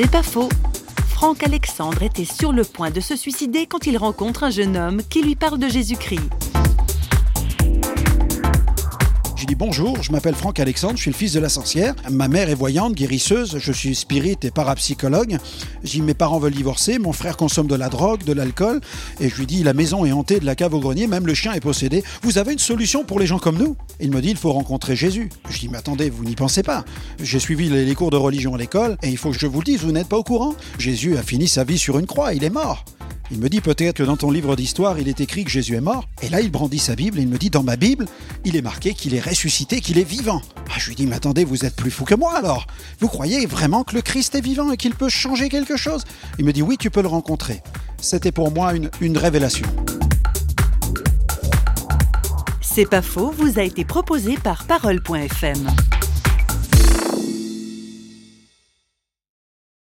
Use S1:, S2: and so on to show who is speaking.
S1: C'est pas faux. Franck Alexandre était sur le point de se suicider quand il rencontre un jeune homme qui lui parle de Jésus-Christ.
S2: Je dis bonjour, je m'appelle Franck Alexandre, je suis le fils de la sorcière. Ma mère est voyante, guérisseuse, je suis spirit et parapsychologue. Dis mes parents veulent divorcer, mon frère consomme de la drogue, de l'alcool. Et je lui dis la maison est hantée de la cave au grenier, même le chien est possédé. Vous avez une solution pour les gens comme nous? Il me dit il faut rencontrer Jésus. Je dis mais attendez, vous n'y pensez pas. J'ai suivi les cours de religion à l'école et il faut que je vous le dise, vous n'êtes pas au courant. Jésus a fini sa vie sur une croix, il est mort. Il me dit peut-être que dans ton livre d'histoire, il est écrit que Jésus est mort. Et là, il brandit sa Bible et il me dit dans ma Bible, il est marqué qu'il est ressuscité, qu'il est vivant. Ah, je lui dis, mais attendez, vous êtes plus fou que moi alors. Vous croyez vraiment que le Christ est vivant et qu'il peut changer quelque chose? Il me dit, oui, tu peux le rencontrer. C'était pour moi une, une révélation.
S1: C'est pas faux, vous a été proposé par Parole.fm.